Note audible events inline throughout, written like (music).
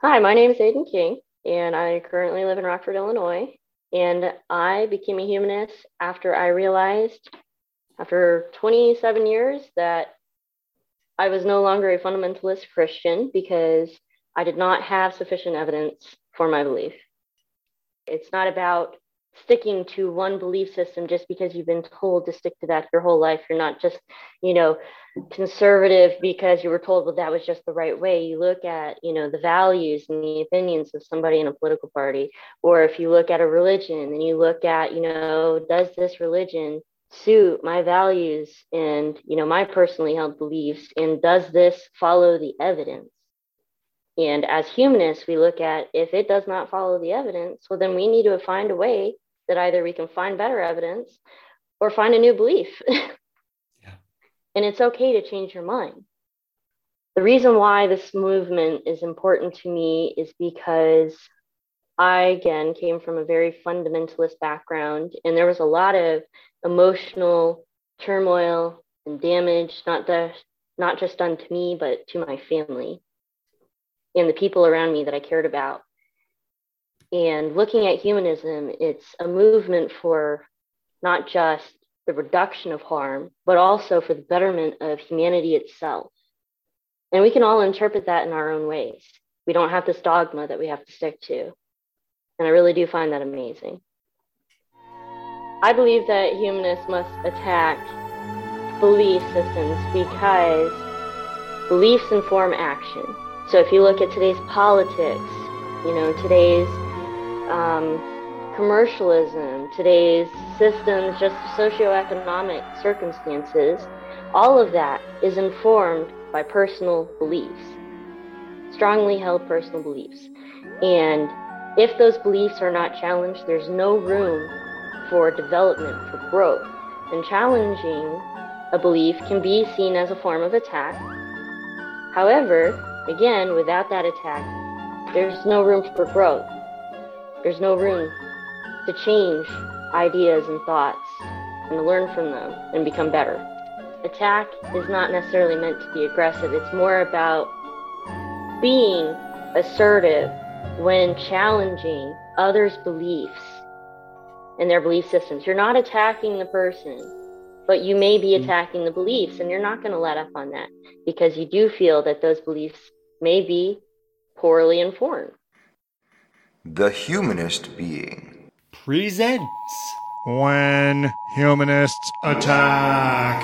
Hi, my name is Aidan King, and I currently live in Rockford, Illinois. And I became a humanist after I realized, after 27 years, that I was no longer a fundamentalist Christian because I did not have sufficient evidence for my belief. It's not about sticking to one belief system just because you've been told to stick to that your whole life. You're not just, you know, conservative because you were told well that was just the right way. You look at, you know, the values and the opinions of somebody in a political party, or if you look at a religion and you look at, you know, does this religion suit my values and you know my personally held beliefs and does this follow the evidence and as humanists we look at if it does not follow the evidence well then we need to find a way that either we can find better evidence or find a new belief. (laughs) yeah. And it's okay to change your mind. The reason why this movement is important to me is because I, again, came from a very fundamentalist background, and there was a lot of emotional turmoil and damage, not, the, not just done to me, but to my family and the people around me that I cared about. And looking at humanism, it's a movement for not just the reduction of harm, but also for the betterment of humanity itself. And we can all interpret that in our own ways. We don't have this dogma that we have to stick to. And I really do find that amazing. I believe that humanists must attack belief systems because beliefs inform action. So if you look at today's politics, you know, today's um, commercialism, today's systems, just socioeconomic circumstances, all of that is informed by personal beliefs, strongly held personal beliefs. And if those beliefs are not challenged, there's no room for development, for growth. And challenging a belief can be seen as a form of attack. However, again, without that attack, there's no room for growth. There's no room to change ideas and thoughts and learn from them and become better. Attack is not necessarily meant to be aggressive, it's more about being assertive when challenging others' beliefs and their belief systems. You're not attacking the person, but you may be attacking the beliefs, and you're not going to let up on that because you do feel that those beliefs may be poorly informed. The Humanist Being presents When Humanists Attack.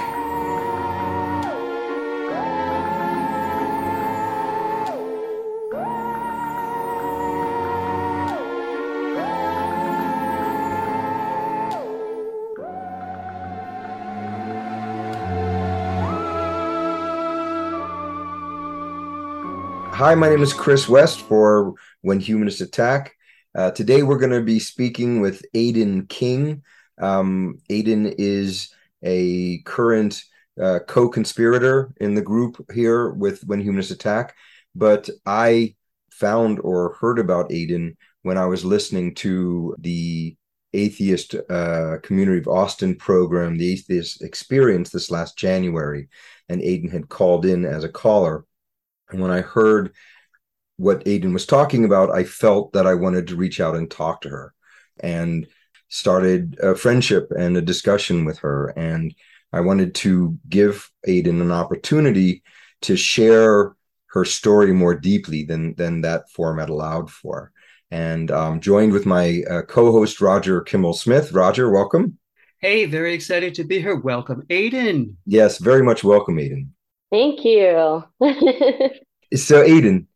Hi, my name is Chris West for When Humanists Attack. Uh, today we're going to be speaking with Aidan King. Um, Aidan is a current uh, co-conspirator in the group here with When Humanists Attack, but I found or heard about Aidan when I was listening to the Atheist uh, Community of Austin program, the Atheist Experience, this last January, and Aidan had called in as a caller. And when I heard what Aidan was talking about, I felt that I wanted to reach out and talk to her and started a friendship and a discussion with her. And I wanted to give Aidan an opportunity to share her story more deeply than, than that format allowed for. And um, joined with my uh, co host, Roger Kimmel Smith. Roger, welcome. Hey, very excited to be here. Welcome, Aidan. Yes, very much welcome, Aidan. Thank you. (laughs) so, Aidan,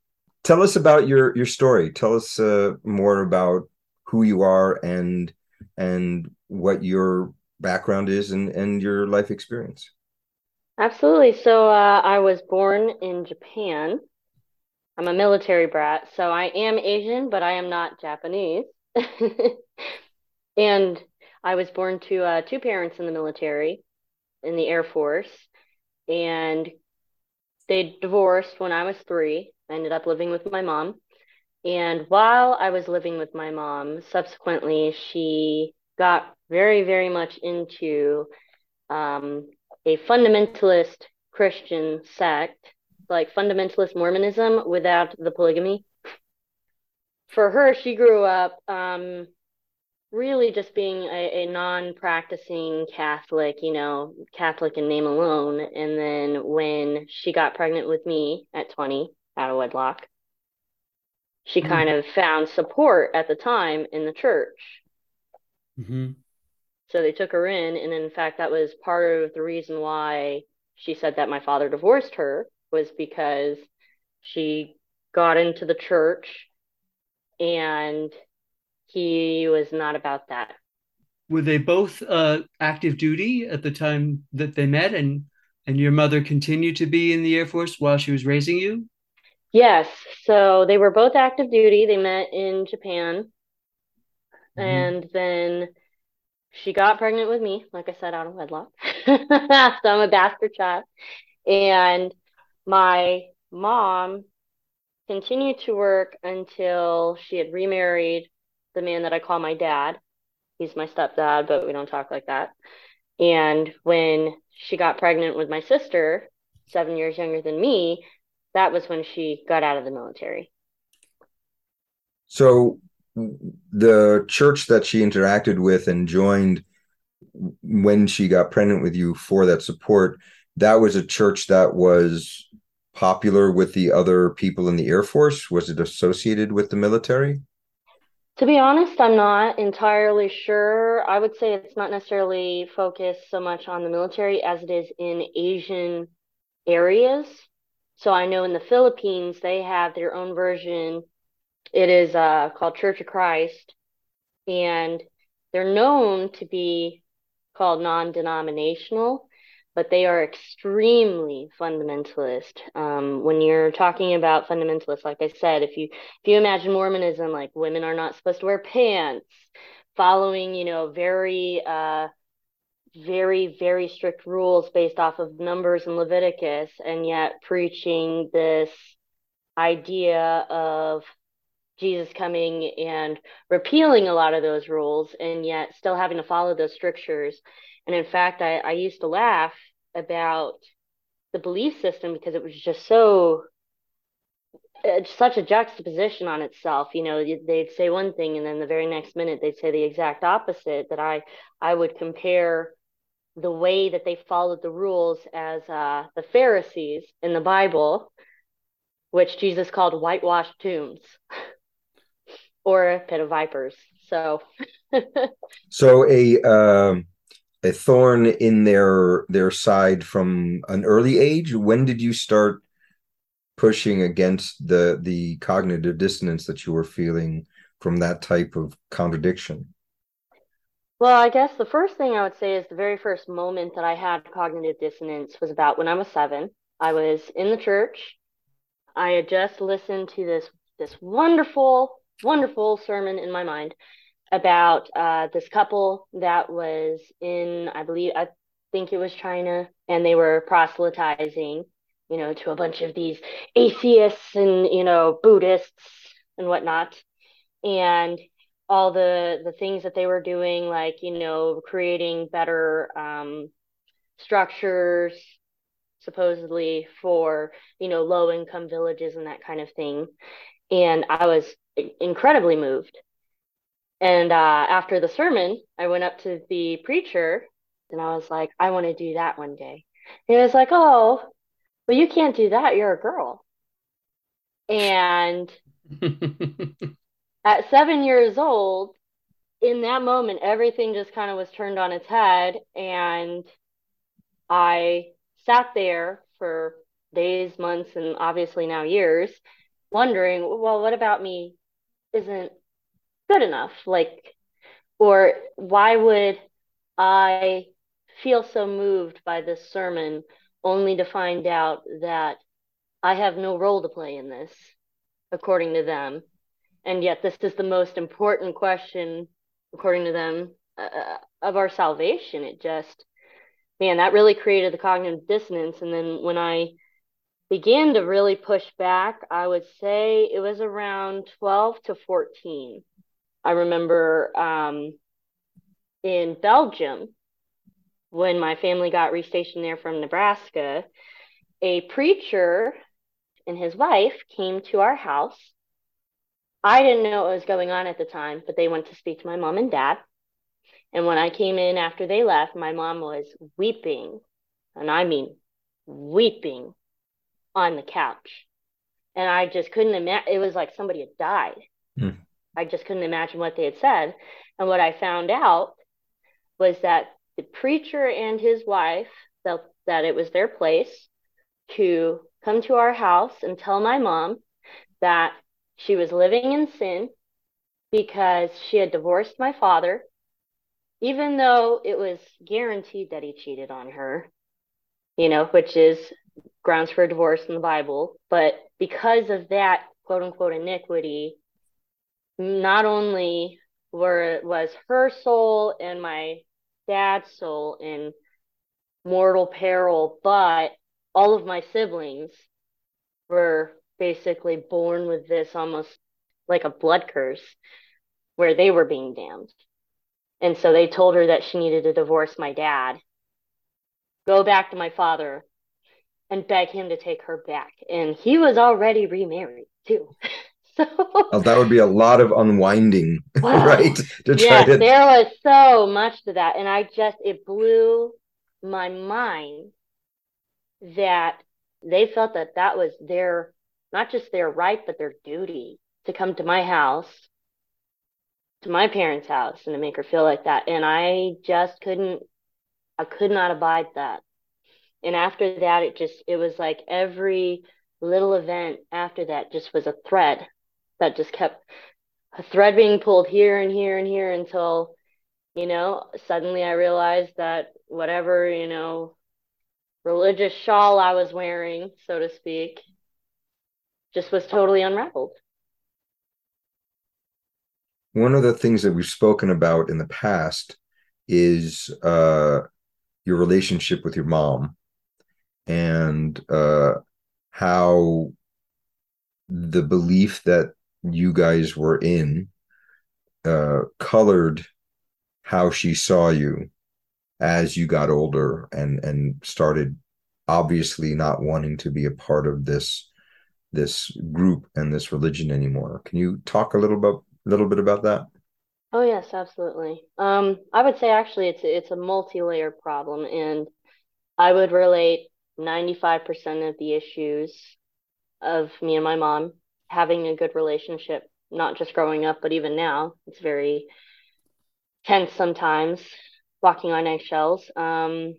tell us about your your story. Tell us uh, more about who you are and and what your background is and and your life experience. Absolutely. So uh, I was born in Japan. I'm a military brat, so I am Asian, but I am not Japanese. (laughs) and I was born to uh, two parents in the military, in the Air Force, and they divorced when I was three. I ended up living with my mom. And while I was living with my mom, subsequently, she got very, very much into um, a fundamentalist Christian sect, like fundamentalist Mormonism without the polygamy. for her, she grew up um, really just being a, a non practicing Catholic, you know, Catholic in name alone. And then when she got pregnant with me at 20 out of wedlock, she mm-hmm. kind of found support at the time in the church. Mm-hmm. So they took her in. And in fact, that was part of the reason why she said that my father divorced her was because she got into the church and he was not about that. Were they both uh, active duty at the time that they met, and and your mother continued to be in the Air Force while she was raising you? Yes. So they were both active duty. They met in Japan, mm-hmm. and then she got pregnant with me, like I said, out of wedlock. (laughs) so I'm a bastard child, and my mom continued to work until she had remarried the man that I call my dad. He's my stepdad, but we don't talk like that. And when she got pregnant with my sister, seven years younger than me, that was when she got out of the military. So the church that she interacted with and joined when she got pregnant with you for that support, that was a church that was popular with the other people in the Air Force? Was it associated with the military? To be honest, I'm not entirely sure. I would say it's not necessarily focused so much on the military as it is in Asian areas. So I know in the Philippines, they have their own version. It is uh, called Church of Christ. And they're known to be called non denominational but they are extremely fundamentalist. Um, when you're talking about fundamentalists, like I said, if you if you imagine Mormonism, like women are not supposed to wear pants, following you know very uh, very very strict rules based off of Numbers and Leviticus, and yet preaching this idea of Jesus coming and repealing a lot of those rules, and yet still having to follow those strictures. And in fact, I, I used to laugh about the belief system because it was just so uh, such a juxtaposition on itself you know they'd say one thing and then the very next minute they'd say the exact opposite that i i would compare the way that they followed the rules as uh, the pharisees in the bible which jesus called whitewashed tombs (laughs) or a pit of vipers. So (laughs) so a um a thorn in their their side from an early age when did you start pushing against the the cognitive dissonance that you were feeling from that type of contradiction well i guess the first thing i would say is the very first moment that i had cognitive dissonance was about when i was seven. I was in the church. I had just listened to this this wonderful wonderful sermon in my mind about uh, this couple that was in, I believe, I think it was China, and they were proselytizing, you know, to a bunch of these atheists and you know Buddhists and whatnot, and all the the things that they were doing, like you know, creating better um, structures supposedly for you know low income villages and that kind of thing and i was incredibly moved and uh, after the sermon, I went up to the preacher and I was like, I want to do that one day. And he was like, Oh, well, you can't do that. You're a girl. And (laughs) at seven years old, in that moment, everything just kind of was turned on its head. And I sat there for days, months, and obviously now years, wondering, well, what about me isn't good enough like or why would i feel so moved by this sermon only to find out that i have no role to play in this according to them and yet this is the most important question according to them uh, of our salvation it just man that really created the cognitive dissonance and then when i began to really push back i would say it was around 12 to 14 I remember um, in Belgium, when my family got restationed there from Nebraska, a preacher and his wife came to our house. I didn't know what was going on at the time, but they went to speak to my mom and dad. And when I came in after they left, my mom was weeping, and I mean weeping on the couch. And I just couldn't imagine, it was like somebody had died. Mm. I just couldn't imagine what they had said. And what I found out was that the preacher and his wife felt that it was their place to come to our house and tell my mom that she was living in sin because she had divorced my father, even though it was guaranteed that he cheated on her, you know, which is grounds for a divorce in the Bible. But because of that quote unquote iniquity, not only were was her soul and my dad's soul in mortal peril, but all of my siblings were basically born with this almost like a blood curse where they were being damned. And so they told her that she needed to divorce my dad, go back to my father, and beg him to take her back. And he was already remarried too. (laughs) so oh, that would be a lot of unwinding, (laughs) wow. right? To try to... there was so much to that. And I just, it blew my mind that they felt that that was their, not just their right, but their duty to come to my house, to my parents' house, and to make her feel like that. And I just couldn't, I could not abide that and after that it just it was like every little event after that just was a thread that just kept a thread being pulled here and here and here until you know suddenly i realized that whatever you know religious shawl i was wearing so to speak just was totally unraveled. One of the things that we've spoken about in the past is uh, your relationship with your mom and uh, how the belief that you guys were in uh, colored how she saw you as you got older and and started obviously not wanting to be a part of this this group and this religion anymore. Can you talk a little about a little bit about that? Oh yes, absolutely. Um, I would say actually it's it's a multi-layered problem, and I would relate 95% of the issues of me and my mom having a good relationship, not just growing up, but even now. It's very tense sometimes, walking on eggshells. Um,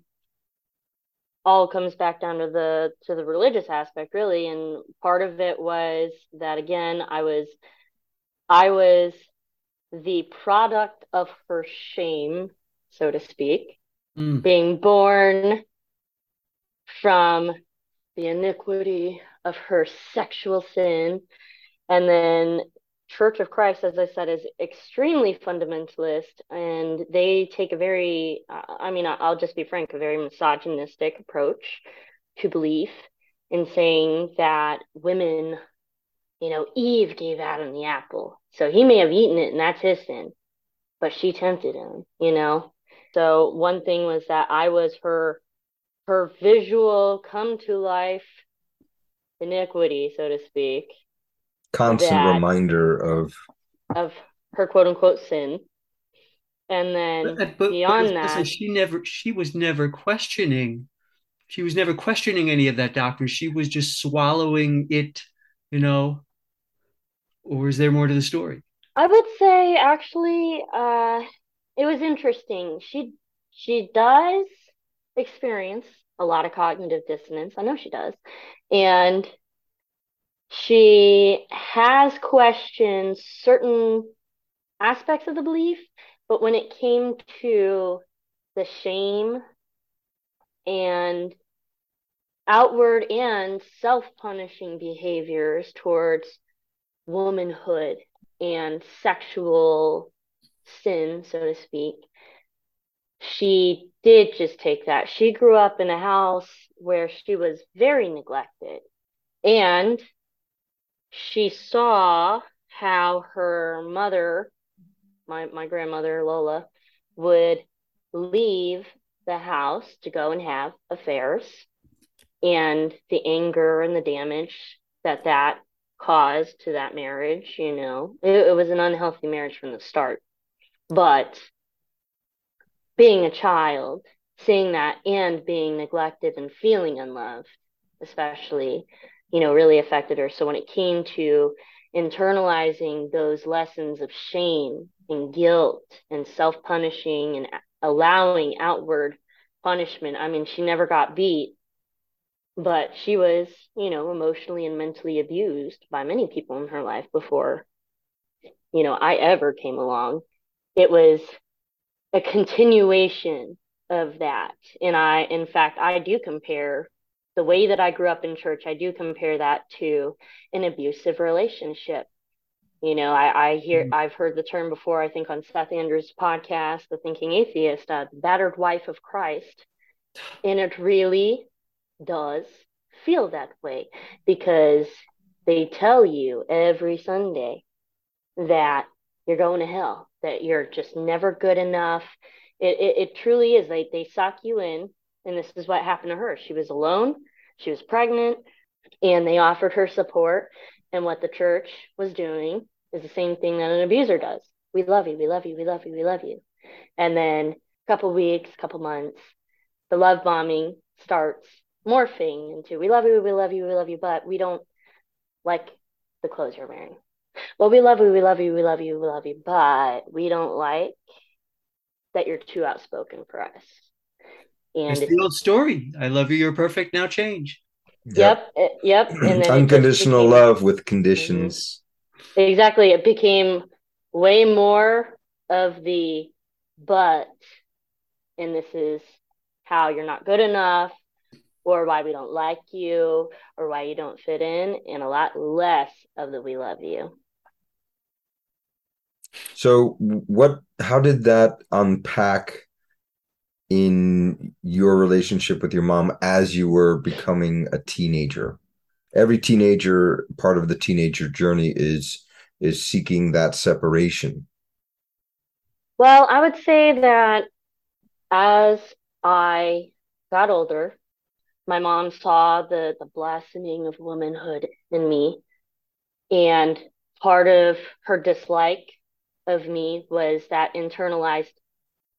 all comes back down to the to the religious aspect really and part of it was that again i was i was the product of her shame so to speak mm. being born from the iniquity of her sexual sin. And then Church of Christ, as I said, is extremely fundamentalist, and they take a very, uh, I mean, I'll just be frank, a very misogynistic approach to belief in saying that women, you know, Eve gave Adam the apple. So he may have eaten it, and that's his sin, but she tempted him, you know? So one thing was that I was her her visual come to life iniquity, so to speak. Constant reminder of of her quote unquote sin. And then but, but, beyond but that, she never she was never questioning. She was never questioning any of that doctrine. She was just swallowing it, you know. Or is there more to the story? I would say actually, uh, it was interesting. She she does experience a lot of cognitive dissonance. I know she does. And she has questioned certain aspects of the belief, but when it came to the shame and outward and self punishing behaviors towards womanhood and sexual sin, so to speak, she did just take that. She grew up in a house where she was very neglected. And she saw how her mother, my, my grandmother Lola, would leave the house to go and have affairs and the anger and the damage that that caused to that marriage, you know. It, it was an unhealthy marriage from the start. But being a child, seeing that and being neglected and feeling unloved, especially, you know, really affected her. So when it came to internalizing those lessons of shame and guilt and self punishing and allowing outward punishment, I mean, she never got beat, but she was, you know, emotionally and mentally abused by many people in her life before, you know, I ever came along. It was a continuation of that. And I, in fact, I do compare the way that I grew up in church, I do compare that to an abusive relationship. You know, I, I hear, mm-hmm. I've heard the term before, I think on Seth Andrews' podcast, The Thinking Atheist, uh, battered wife of Christ. And it really does feel that way because they tell you every Sunday that you're going to hell, that you're just never good enough. It, it, it truly is like they suck you in. And this is what happened to her. She was alone, she was pregnant, and they offered her support. And what the church was doing is the same thing that an abuser does. We love you, we love you, we love you, we love you. And then a couple weeks, couple months, the love bombing starts morphing into we love you, we love you, we love you, but we don't like the clothes you're wearing. Well, we love you, we love you, we love you, we love you, but we don't like that you're too outspoken for us. And it's the old story. I love you, you're perfect, now change. Yep. Yep. And Unconditional became, love with mm-hmm. conditions. Exactly. It became way more of the but, and this is how you're not good enough, or why we don't like you or why you don't fit in and a lot less of the we love you so what how did that unpack in your relationship with your mom as you were becoming a teenager. Every teenager part of the teenager journey is is seeking that separation. Well i would say that as i got older my mom saw the the blossoming of womanhood in me. And part of her dislike of me was that internalized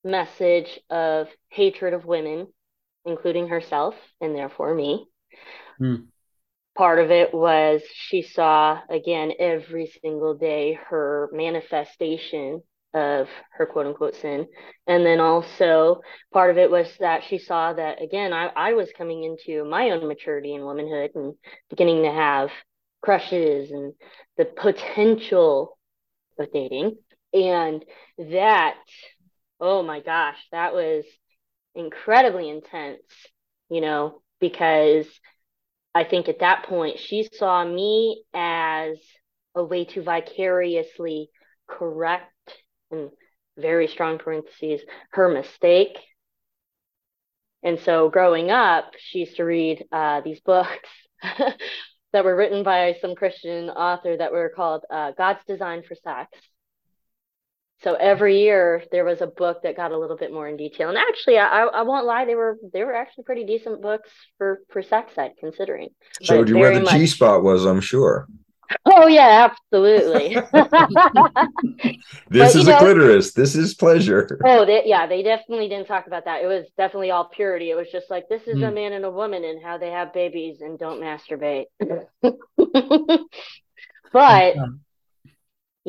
message of hatred of women including herself and therefore me mm. part of it was she saw again every single day her manifestation of her quote unquote sin. And then also part of it was that she saw that again, I, I was coming into my own maturity in womanhood and beginning to have crushes and the potential of dating. And that, oh my gosh, that was incredibly intense, you know, because I think at that point she saw me as a way to vicariously correct in very strong parentheses, her mistake. And so growing up, she used to read uh, these books (laughs) that were written by some Christian author that were called uh, God's Design for Sex. So every year there was a book that got a little bit more in detail. And actually, I, I won't lie, they were they were actually pretty decent books for for sex ed considering. Showed you where the G spot was, I'm sure. Oh yeah, absolutely. (laughs) this but, is a know, clitoris. This is pleasure. Oh, they, yeah, they definitely didn't talk about that. It was definitely all purity. It was just like this is mm. a hmm. man and a woman and how they have babies and don't masturbate. (laughs) but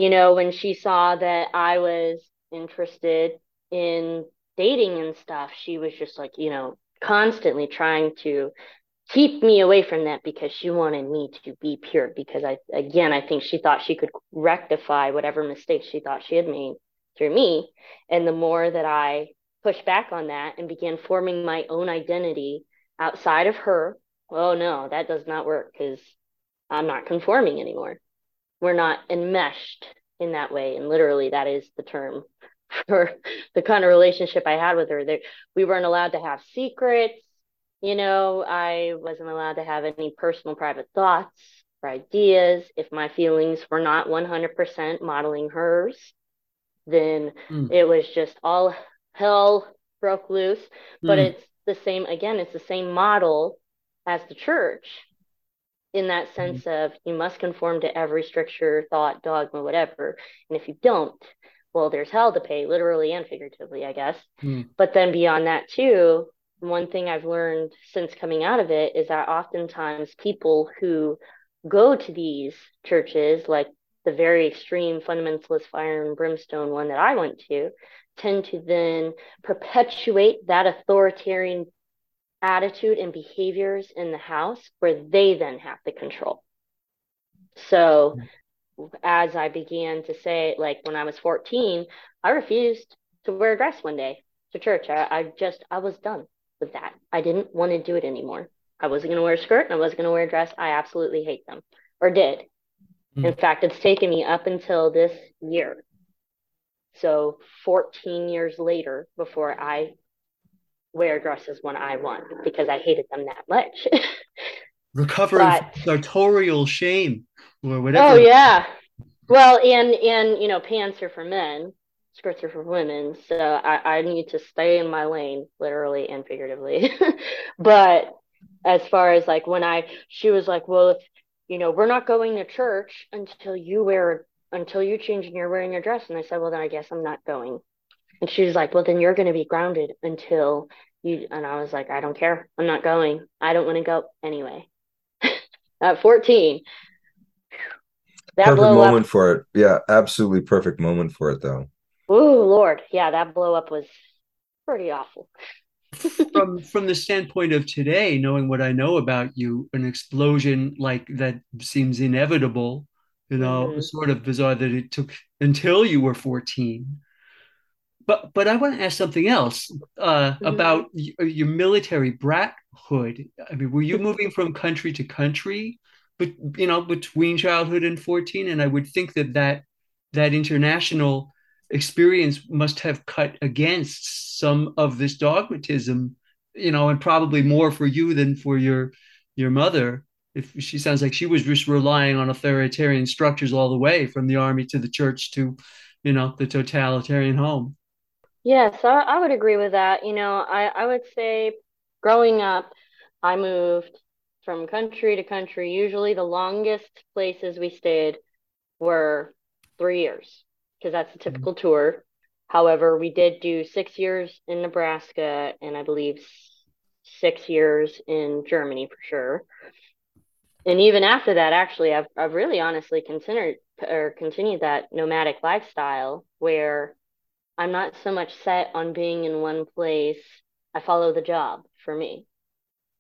you know, when she saw that I was interested in dating and stuff, she was just like, you know, constantly trying to keep me away from that because she wanted me to be pure. Because i again i think she thought she could rectify whatever mistakes she thought she had made through me. And the more that i pushed back on that and began forming my own identity outside of her oh no that does not work because i'm not conforming anymore we're not enmeshed in that way and literally that is the term (laughs) for the kind of relationship i had with her that we weren't allowed to have secrets you know, I wasn't allowed to have any personal private thoughts or ideas. If my feelings were not 100% modeling hers, then mm. it was just all hell broke loose. But mm. it's the same, again, it's the same model as the church. In that sense of you must conform to every stricture, thought, dogma, whatever. And if you don't, well, there's hell to pay, literally and figuratively, I guess. Mm. But then beyond that, too, one thing I've learned since coming out of it is that oftentimes people who go to these churches, like the very extreme fundamentalist fire and brimstone one that I went to, tend to then perpetuate that authoritarian attitude and behaviors in the house where they then have the control. So as I began to say, like when I was 14, I refused to wear a dress one day to church. I, I just, I was done with that. I didn't want to do it anymore. I wasn't going to wear a skirt and I wasn't going to wear a dress. I absolutely hate them or did. Mm. In fact, it's taken me up until this year. So 14 years later before I wear dresses when I want because I hated them that much. (laughs) Recovering but, sartorial shame or whatever. Oh yeah. Well, and and you know, pants are for men, skirts are for women. So I, I need to stay in my lane, literally and figuratively. (laughs) but as far as like when I she was like, Well, if you know, we're not going to church until you wear until you change and you're wearing your dress. And I said, Well then I guess I'm not going. And she was like, Well then you're gonna be grounded until you and I was like, I don't care. I'm not going. I don't want to go anyway. (laughs) At 14. That perfect moment up, for it. Yeah, absolutely perfect moment for it though. Oh Lord. Yeah, that blow up was pretty awful. (laughs) from from the standpoint of today, knowing what I know about you, an explosion like that seems inevitable, you know, mm-hmm. sort of bizarre that it took until you were 14 but but I want to ask something else uh, mm-hmm. about y- your military brathood. I mean, were you (laughs) moving from country to country, but you know, between childhood and fourteen? And I would think that that that international experience must have cut against some of this dogmatism, you know, and probably more for you than for your your mother. If she sounds like she was just relying on authoritarian structures all the way from the army to the church to, you know, the totalitarian home. Yes, I, I would agree with that. You know, I, I would say growing up, I moved from country to country. Usually the longest places we stayed were three years because that's a mm-hmm. typical mm-hmm. tour. However, we did do six years in Nebraska and I believe six years in Germany for sure. And even after that, actually, I've, I've really honestly considered or continued that nomadic lifestyle where I'm not so much set on being in one place. I follow the job for me,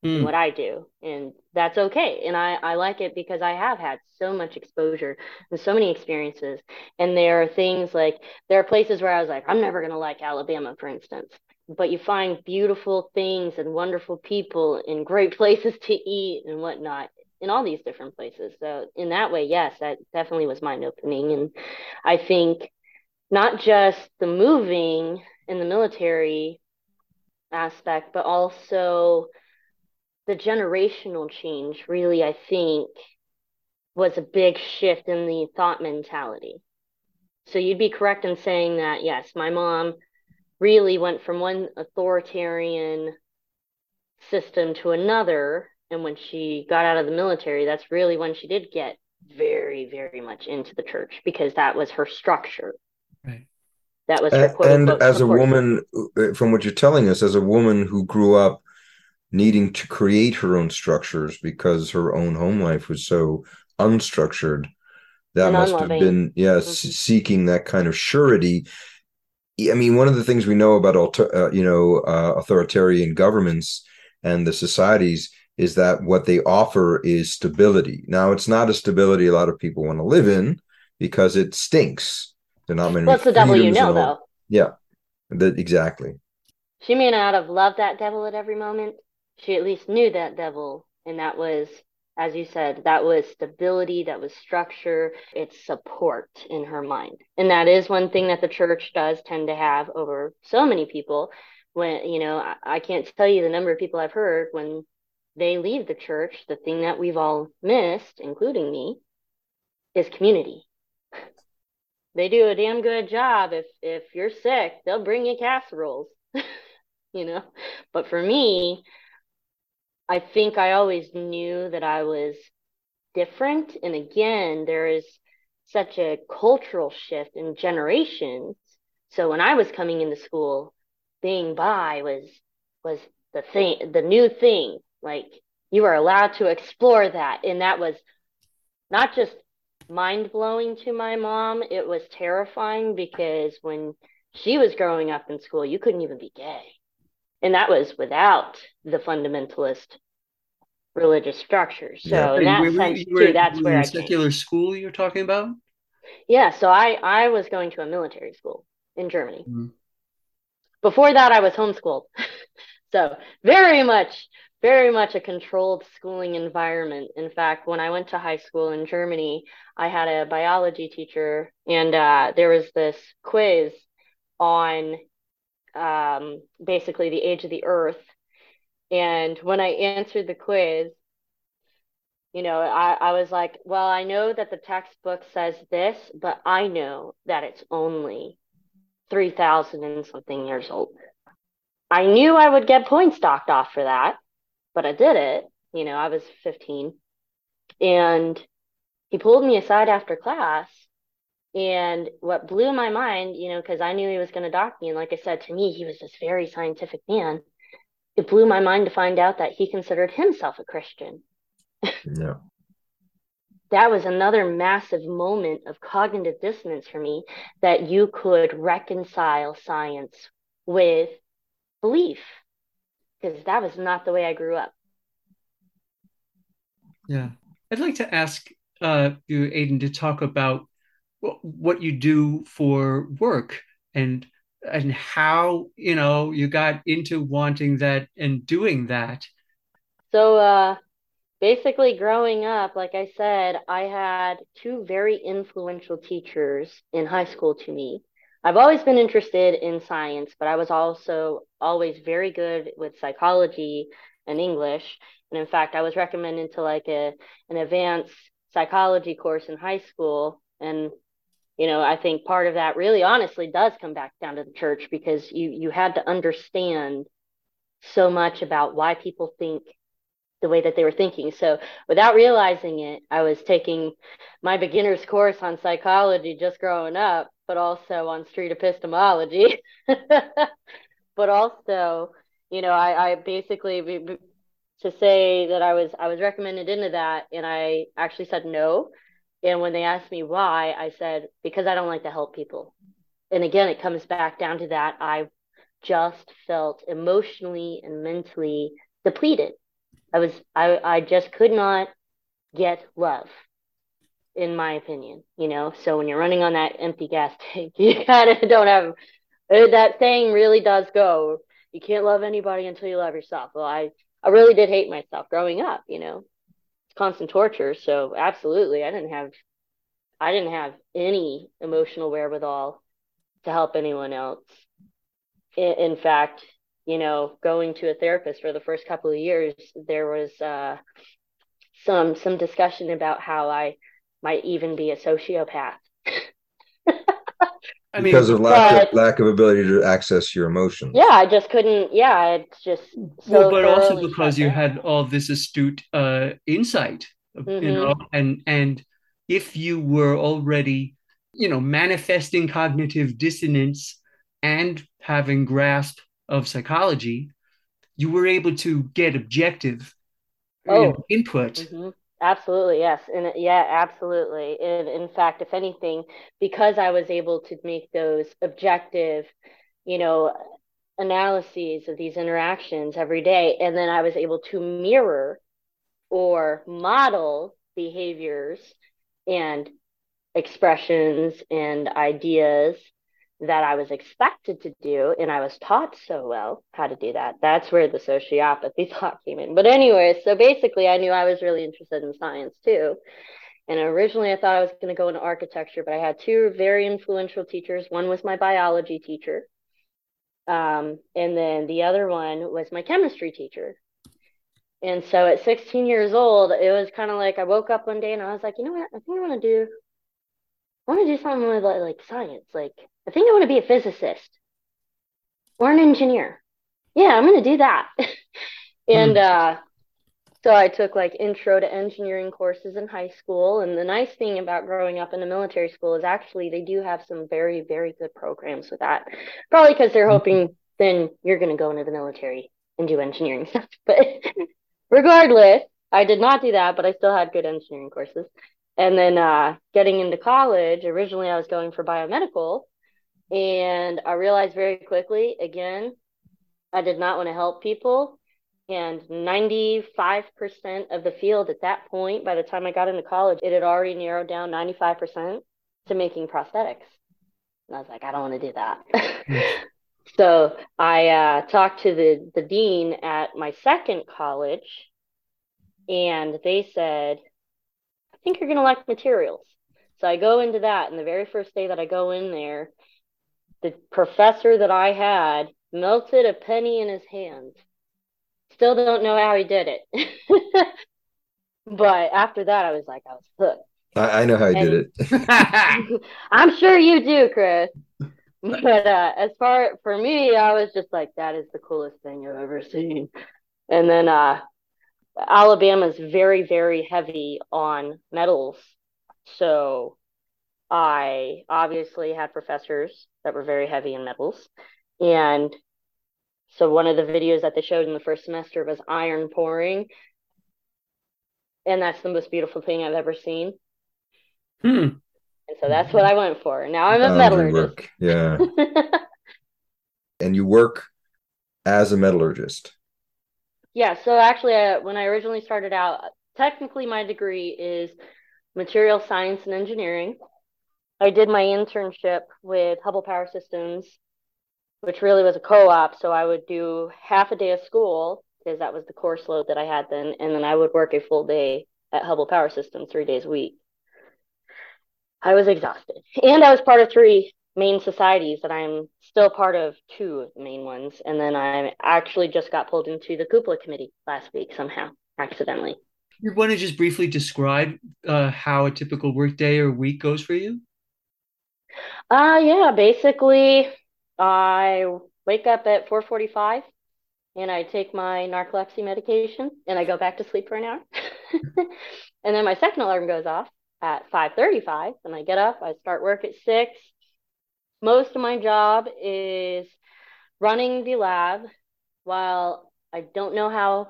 mm. what I do, and that's okay. And I I like it because I have had so much exposure and so many experiences. And there are things like there are places where I was like, I'm never gonna like Alabama, for instance. But you find beautiful things and wonderful people and great (laughs) places to eat and whatnot in all these different places. So in that way, yes, that definitely was mind opening. And I think not just the moving in the military aspect, but also the generational change, really, I think, was a big shift in the thought mentality. So you'd be correct in saying that, yes, my mom really went from one authoritarian system to another. And when she got out of the military, that's really when she did get very, very much into the church because that was her structure. Right. That was her and, and as a woman, uh, from what you're telling us, as a woman who grew up needing to create her own structures because her own home life was so unstructured, that and must unloving. have been yes, mm-hmm. seeking that kind of surety. I mean, one of the things we know about uh, you know uh, authoritarian governments and the societies is that what they offer is stability. Now, it's not a stability a lot of people want to live in because it stinks they're not many. What's the devil you know, though? Yeah, that exactly. She may not have loved that devil at every moment. She at least knew that devil, and that was, as you said, that was stability, that was structure, it's support in her mind, and that is one thing that the church does tend to have over so many people. When you know, I, I can't tell you the number of people I've heard when they leave the church, the thing that we've all missed, including me, is community they do a damn good job. If if you're sick, they'll bring you casseroles, (laughs) you know. But for me, I think I always knew that I was different. And again, there is such a cultural shift in generations. So when I was coming into school, being bi was was the thing, the new thing. Like you were allowed to explore that, and that was not just mind blowing to my mom. It was terrifying because when she was growing up in school, you couldn't even be gay, and that was without the fundamentalist religious structures. So yeah. in that were, sense were, too, that's where I secular came. school you're talking about. Yeah, so I I was going to a military school in Germany. Mm-hmm. Before that, I was homeschooled. (laughs) so very much, very much a controlled schooling environment. In fact, when I went to high school in Germany, I had a biology teacher, and uh, there was this quiz on um, basically the age of the Earth. And when I answered the quiz, you know, I, I was like, well, I know that the textbook says this, but I know that it's only 3,000 and something years old. I knew I would get points docked off for that, but I did it. You know, I was 15. And he pulled me aside after class. And what blew my mind, you know, because I knew he was going to dock me. And like I said, to me, he was this very scientific man. It blew my mind to find out that he considered himself a Christian. Yeah (laughs) that was another massive moment of cognitive dissonance for me that you could reconcile science with belief because that was not the way I grew up. Yeah. I'd like to ask uh, you, Aidan, to talk about what you do for work and and how you know you got into wanting that and doing that. So uh, basically growing up like i said i had two very influential teachers in high school to me i've always been interested in science but i was also always very good with psychology and english. And in fact i was recommended to like a an advanced psychology course in high school. And you know i think part of that really honestly does come back down to the church because you you had to understand so much about why people think the way that they were thinking. So without realizing it, I was taking my beginner's course on psychology just growing up, but also on street epistemology. (laughs) but also, you know, I, I basically to say that I was I was recommended into that, and I actually said no. And when they asked me why, I said because I don't like to help people. And again, it comes back down to that I just felt emotionally and mentally depleted I was I I just could not get love, in my opinion. You know, so when you're running on that empty gas (laughs) tank, you kind of don't have uh, that saying really does go. You can't love anybody until you love yourself. Well, I I really did hate myself growing up. You know, constant torture. So absolutely, I didn't have I didn't have any emotional wherewithal to help anyone else. In, in fact, you know, going to a therapist for the first couple of years, there was uh, some some discussion about how I might even be a sociopath. (laughs) I mean, because of lack of, lack of ability to access your emotions. Yeah, I just couldn't. Yeah, it's just so well, but also because you had all this astute uh, insight, mm-hmm. you know, and and if you were already, you know, manifesting cognitive dissonance and having grasp of psychology, you were able to get objective oh. input. Mm-hmm. Absolutely, yes. And uh, yeah, absolutely. And in fact, if anything, because I was able to make those objective, you know, analyses of these interactions every day, and then I was able to mirror or model behaviors and expressions and ideas that I was expected to do, and I was taught so well how to do that. That's where the sociopathy (laughs) thought came in. But anyway, so basically, I knew I was really interested in science too. And originally, I thought I was going to go into architecture, but I had two very influential teachers. One was my biology teacher, um, and then the other one was my chemistry teacher. And so at 16 years old, it was kind of like I woke up one day and I was like, you know what? I think I want to do, I want to do something with like, like science, like I think I want to be a physicist or an engineer. Yeah, I'm going to do that. (laughs) and mm. uh, So I took like intro to engineering courses in high school. And the nice thing about growing up in a military school is actually they do have some very, very good programs with that. Probably because they're hoping then you're going to go into the military and do engineering (laughs) stuff. But (laughs) regardless, I did not do that, but I still had good engineering courses. And then uh, getting into college, originally I was going for biomedical. And I realized very quickly, again, I did not want to help people and 95% of the field at that point, by the time I got into college, it had already narrowed down 95% to making prosthetics. And I was like, I don't want to do that. (laughs) so I uh, talked to the, the dean at my second college, and they said, I think you're going to like materials. So I go into that, and the very first day that I go in there, the professor that I had melted a penny in his hand Still don't know how he did it. (laughs) but after that, I was like, I was hooked. I, I know how he and, did it. (laughs) I'm sure you do, Chris. But uh, as far for me, I was just like, that is the coolest thing I've ever seen. And then uh, Alabama's very, very heavy on metals. So I obviously had professors that were very heavy in metals. And so one of the videos that they showed in the first semester was iron pouring. And that's the most beautiful thing I've ever seen. Hmm. And so that's what I went for. Now I'm a metallurgist. Work. Yeah. (laughs) and you work as a metallurgist. Yeah. So actually, uh, when I originally started out, technically my degree is material science and engineering. I did my internship with Hubbell Power Systems which really was a co-op. So I would do half a day of school because that was the course load that I had then, and then I would work a full day at Hubbell Power Systems three days a week. I was exhausted, and I was part of three main societies that I'm still part of two of the main ones, and then I actually just got pulled into the cupola committee last week somehow accidentally. You want to just briefly describe uh, how a typical workday or week goes for you? Uh yeah, basically I wake up at 4:45 and I take my narcolepsy medication and I go back to sleep for an hour. (laughs) and then my second alarm goes off at 5:35 and I get up, I start work at 6. Most of my job is running the lab while I don't know how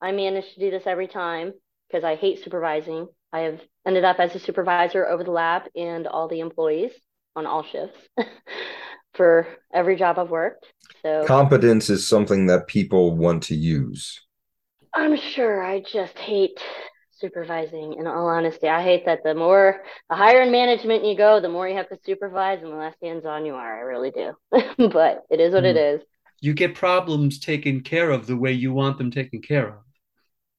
I manage to do this every time because I hate supervising. I have ended up as a supervisor over the lab and all the employees on all shifts. (laughs) for every job I've worked. So competence is something that people want to use. I'm sure. I just hate supervising in all honesty. I hate that the more the higher in management you go, the more you have to supervise and the less hands on you are. I really do. (laughs) but it is what mm. it hmm. You get problems taken care of the way you want them taken care of.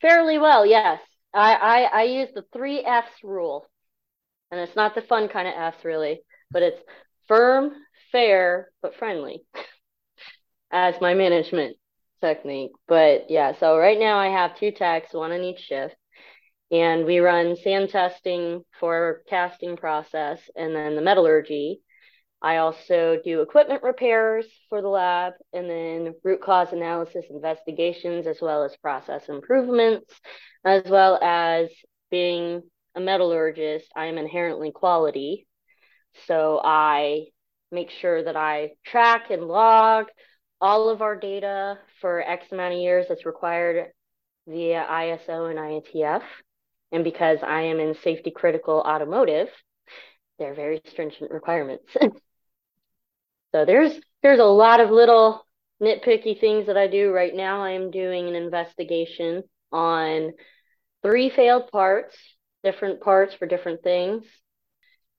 Fairly well, yes. I, I, I use the three F's rule. And it's not the fun kind of F's really, but it's firm, fair but friendly as my management technique. But yeah, so right now I have two techs, one on each shift, and we run sand testing for casting process and then the metallurgy. I also do equipment repairs for the lab and then root cause analysis investigations as well as process improvements, as well as being a metallurgist, I am inherently quality. So I make sure that I track and log all of our data for X amount of years that's required via ISO and IATF. And because I am in safety critical automotive, they're very stringent requirements. (laughs) so there's there's a lot of little nitpicky things that I do right now. I am doing an investigation on three failed parts, different parts for different things.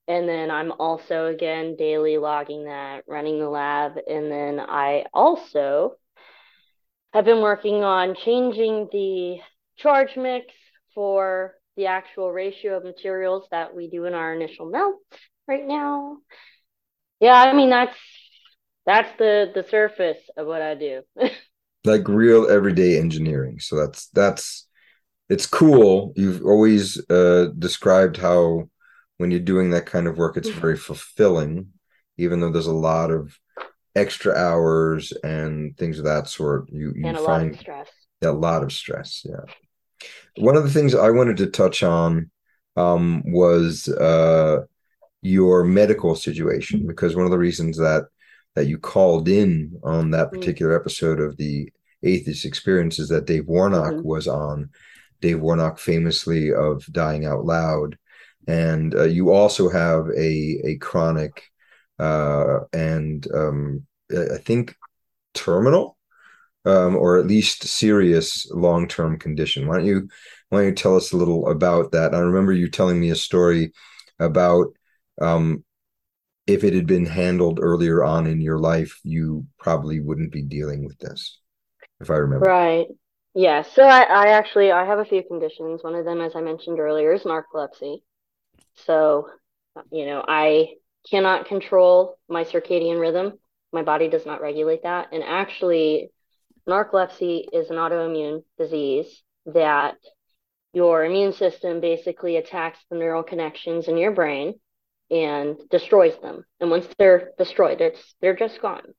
And then I'm also, again, daily logging that, running the lab. And then I also have been working on changing the charge mix for the actual ratio of materials that we do in our initial melt right now. Yeah, I mean that's that's the the surface of what I do. (laughs) like real everyday engineering. So that's that's it's cool. You've always uh, described how when you're doing that kind of work, it's very fulfilling, even though there's a lot of extra hours and things of that sort. You you and a find lot of stress. a lot of stress. Yeah. One of the things I wanted to touch on um, was uh, your medical situation because one of the reasons that that you called in on that mm-hmm. particular episode of the atheist experience is that Dave Warnock mm-hmm. was on. Dave Warnock, famously of dying out loud, and uh, you also have a a chronic uh, and um, I think terminal um, or at least serious long term condition. Why don't you why don't you tell us a little about that? I remember you telling me a story about um, if it had been handled earlier on in your life, you probably wouldn't be dealing with this, if I remember. Right. Yeah. So I, I actually I have a few conditions. One of them, as I mentioned earlier, is narcolepsy. So, you know, I cannot control my circadian rhythm. My body does not regulate that. And actually, narcolepsy is an autoimmune disease that your immune system basically attacks the neural connections in your brain and destroys them. And once they're destroyed, it's they're just gone.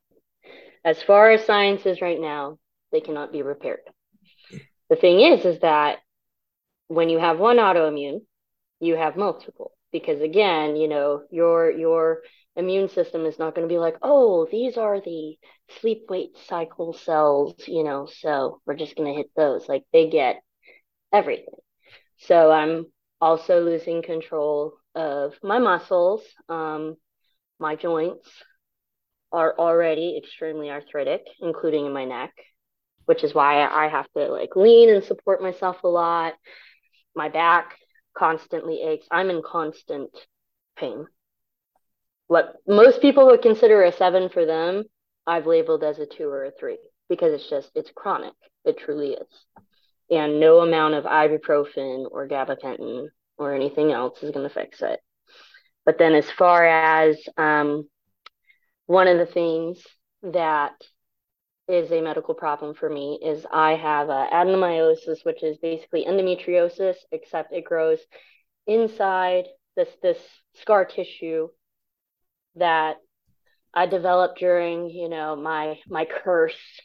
As far as science is right now, they cannot be repaired. The thing is, is that when you have one autoimmune, you have multiple. Because again, you know, your your immune system is not going to be like, oh, these are the sleep wake cycle cells, you know, so we're just going to hit those. Like they get everything. So I'm also losing control of my muscles. Um, my joints are already extremely arthritic, including in my neck, which is why I have to like lean and support myself a lot. My back constantly aches. I'm in constant pain. What most people would consider a seven for them, I've labeled as a two or a three because it's just, it's chronic. It truly is and no amount of ibuprofen or gabapentin or anything else is going to fix it. But then, as far as um, one of the things that is a medical problem for me is I have adenomyosis, which is basically endometriosis, except it grows inside this this scar tissue that I developed during, you know, my my curse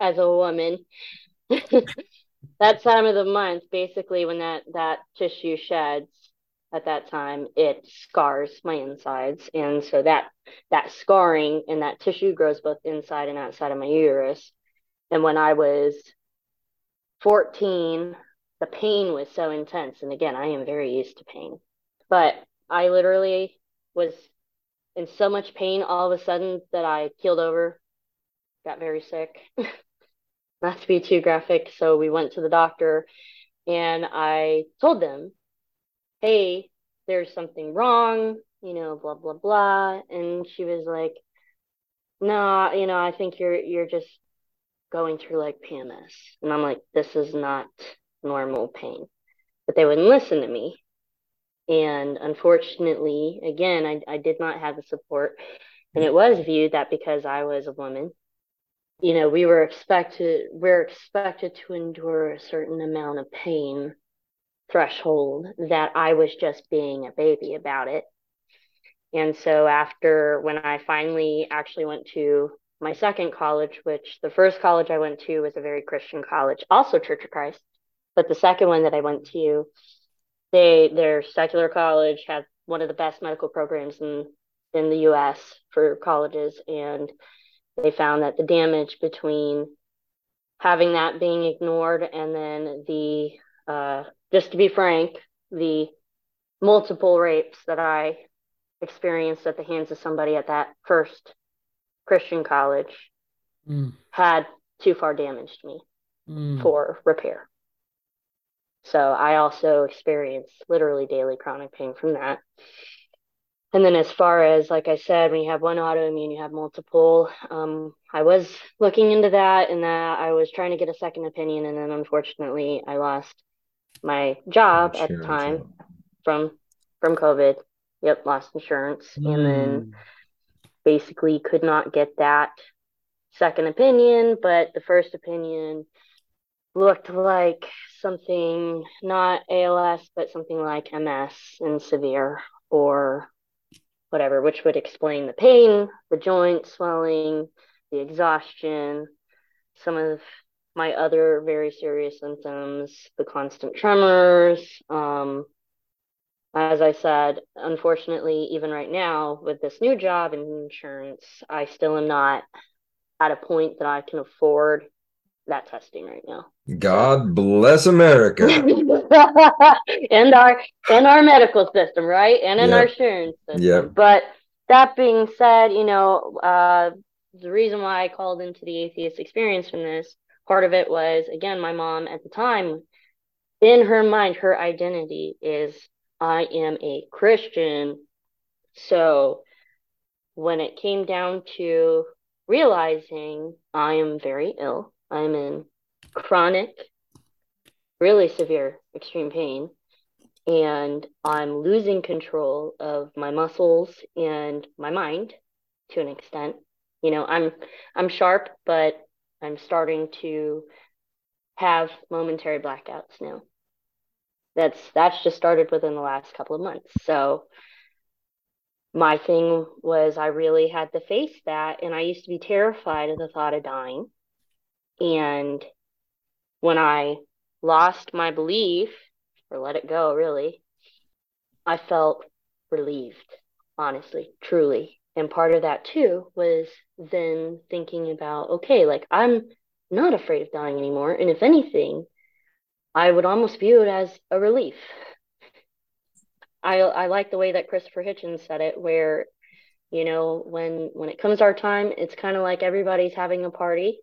as a woman. (laughs) that time of the month, basically when that that tissue sheds at that time, it scars my insides, and so that that scarring and that tissue grows both inside and outside of my uterus. And when I was 14, the pain was so intense, and again, I am very used to pain, but I literally was in so much pain all of a sudden that I keeled over, got very sick. (laughs) not to be too graphic. So we went to the doctor and I told them, hey, there's something wrong, you know, blah, blah, blah. And she was like, no, you know, I think you're, you're just going through like PMS. And I'm like, this is not normal pain. But they wouldn't listen to me. And unfortunately, again, I, I did not have the support. And it was viewed that because I was a woman you know we were expected we're expected to endure a certain amount of pain threshold that i was just being a baby about it. And so after when i finally actually went to my second college which the first college i went to was a very christian college also church of christ but the second one that i went to they their secular college had one of the best medical programs in in the us for colleges and they found that the damage between having that being ignored and then the uh, just to be frank the multiple rapes that i experienced at the hands of somebody at that first christian college mm. had too far damaged me mm. for repair so i also experienced literally daily chronic pain from that and then as far as like i said when you have one autoimmune you have multiple um, i was looking into that and that i was trying to get a second opinion and then unfortunately i lost my job insurance. at the time from from covid yep lost insurance mm. and then hmm. basically could not get that second opinion but the first opinion looked like something not als but something like ms and severe or whatever, which would explain the pain, the joint swelling, the exhaustion, some of my other very serious symptoms, the constant tremors. Um, as I said, unfortunately, even right now with this new job and insurance, I still am not at a point that I can afford that testing right now. God bless America. (laughs) and our and our medical system, right? And in yep. our insurance system. Yep. But that being said, you know, uh, the reason why I called into the atheist experience from this, part of it was again, my mom at the time, in her mind, her identity is I am a Christian. So when it came down to realizing I am very ill, I'm in chronic, really severe extreme pain, and I'm losing control of my muscles and my mind to an extent. You know, I'm I'm sharp, but I'm starting to have momentary blackouts now. That's that's just started within the last couple of months. So my thing was I really had to face that and I used to be terrified of the thought of dying. And when I lost my belief or let it go really, I felt relieved, honestly, truly. And part of that too was then thinking about, okay, like I'm not afraid of dying anymore. And if anything, I would almost view it as a relief. I I like the way that Christopher Hitchens said it, where you know when when it comes our time, it's kind of like everybody's having a party,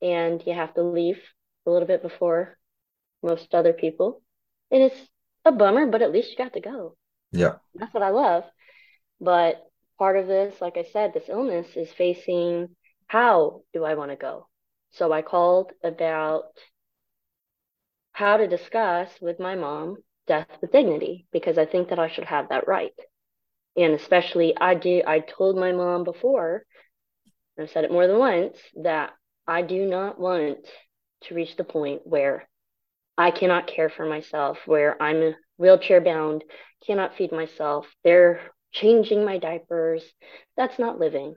and you have to leave a little bit before most other people, and it's a bummer, but at least you got to go. Yeah, that's what I love. But part of this, like I said, this illness is facing how do I want to go. So I called about how to discuss with my mom death with dignity because I think that I should have that right. And especially I do I told my mom before, I've said it more than once, that I do not want to reach the point where I cannot care for myself, where I'm wheelchair bound, cannot feed myself. They're changing my diapers. That's not living.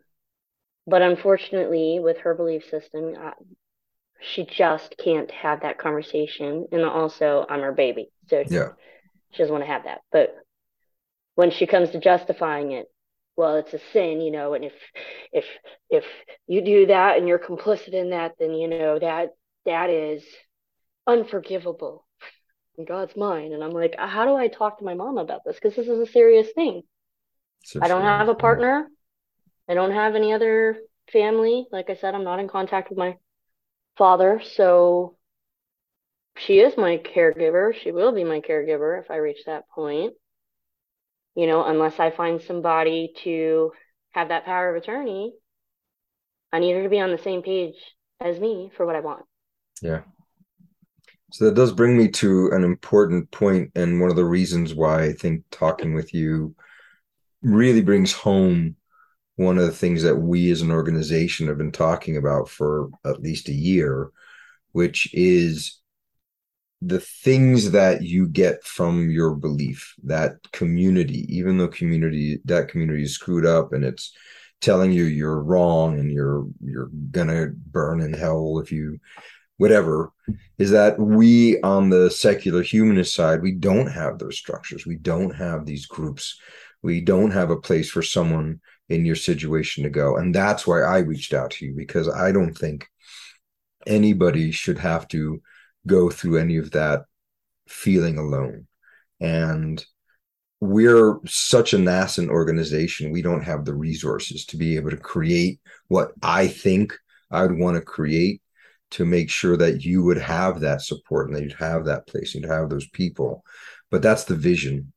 But unfortunately, with her belief system, uh, she just can't have that conversation. And also, I'm her baby. So yeah. she doesn't want to have that. But when she comes to justifying it, well, it's a sin, you know, and if if if you do that and you're complicit in that, then you know that that is unforgivable in (laughs) God's mind. And I'm like, uh, how do I talk to my mom about this? Because this is a serious thing. So I don't have a partner. I don't have any other family. Like I said, I'm not in contact with my father. So she is my caregiver. She will be my caregiver if I reach that point. You know, unless I find somebody to have that power of attorney, I need her to be on the same page as me for what I want. Yeah. So that does bring me to an important point and one of the reasons why I think talking with you really brings home one of the things that we as an organization have been talking about for at least a year, which is the things that you get from your belief, that community, even though community that community is screwed up and it's telling you you're wrong and you're you're gonna burn in hell if you whatever is that we on the secular humanist side we don't have those structures. We don't have these groups we don't have a place for someone in your situation to go. And that's why I reached out to you because I don't think anybody should have to go through any of that feeling alone. And we're such a nascent organization. We don't have the resources to be able to create what I think I'd want to create to make sure that you would have that support and that you'd have that place, and you'd have those people. But that's the vision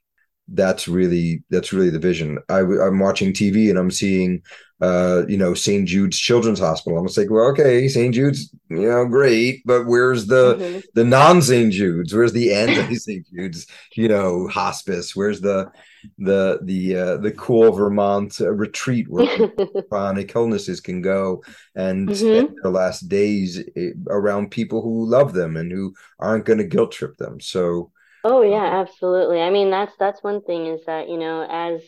that's really that's really the vision. I, am watching TV and I'm seeing, uh, you know, St. Jude's Children's Hospital. I'm like, well, okay, St. Jude's, you know, great, but where's the mm-hmm. the non St. Jude's? Where's the anti St. Jude's, you know, hospice? Where's the the the uh, the cool Vermont uh, retreat where (laughs) chronic illnesses can go and mm-hmm. spend their last days eh, around people who love them and who aren't going to guilt trip them. So Oh yeah, absolutely. I mean, that's that's one thing is that, you know, as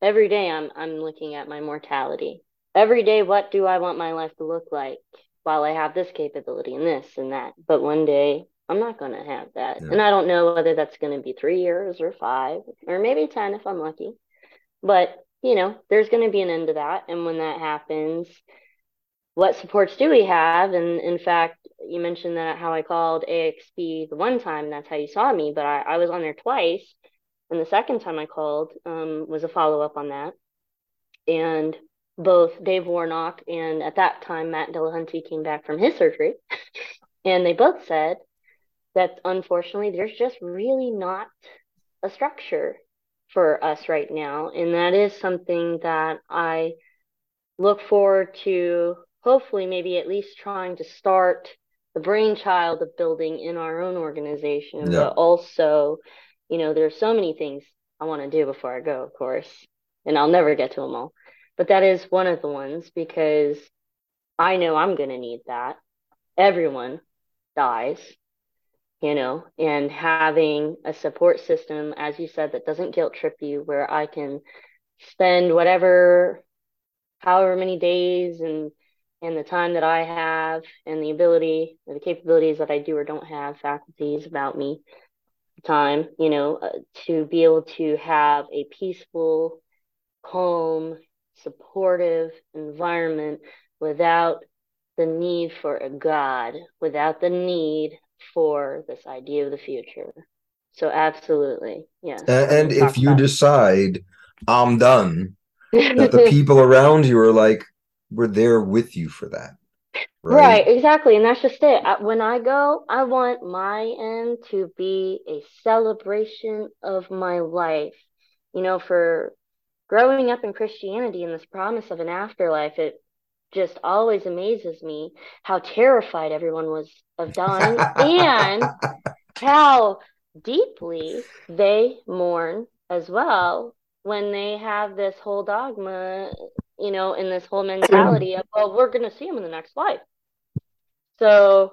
every day I'm I'm looking at my mortality. Every day what do I want my life to look like? while I have this capability and this and that. But one day I'm not going to have that. Yeah. And I don't know whether that's going to be three years or five or maybe 10 if I'm lucky. But, you know, there's going to be an end to that. And when that happens, what supports do we have? And in fact, you mentioned that how I called AXP the one time, that's how you saw me, but I, I was on there twice. And the second time I called um, was a follow up on that. And both Dave Warnock and at that time Matt Dillahunty came back from his surgery. (laughs) and they both said that unfortunately there's just really not a structure for us right now. And that is something that I look forward to hopefully maybe at least trying to start the brainchild of building in our own organization. Yeah. But also, you know, there are so many things I want to do before I go, of course. And I'll never get to them all. But that is one of the ones because I know I'm going to need that. Everyone dies, you know, and having a support system, as you said, that doesn't guilt trip you, where I can spend whatever, however many days and and the time that I have and the ability or the capabilities that I do or don't have, faculties about me, time, you know, uh, to be able to have a peaceful, calm, supportive environment without the need for a God, without the need for this idea of the future. So, absolutely, yes. And, and if you decide I'm done, that the (laughs) people around you are like, we're there with you for that. Right, exactly. And that's just it. When I go, I want my end to be a celebration of my life. You know, for growing up in Christianity and this promise of an afterlife, it just always amazes me how terrified everyone was of dying (laughs) and how deeply they mourn as well when they have this whole dogma, you know, in this whole mm-hmm. mentality of, well, we're going to see him in the next life. So,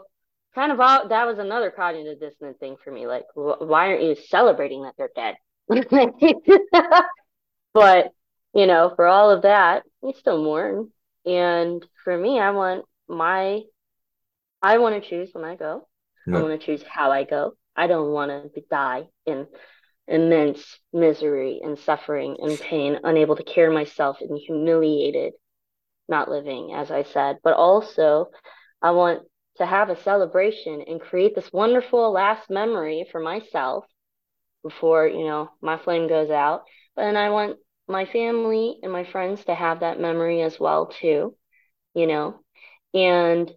kind of all, that was another cognitive dissonant thing for me. Like, wh- why aren't you celebrating that they're dead? (laughs) but, you know, for all of that, you still mourn. And for me, I want my, I want to choose when I go. I want to choose how I go. I don't want to die in immense misery and suffering and pain, unable to care myself and humiliated, not living, as I said. But also, I want to have a celebration and create this wonderful last memory for myself before, you know, my flame goes out. And I want my family and my friends to have that memory as well too, you know. And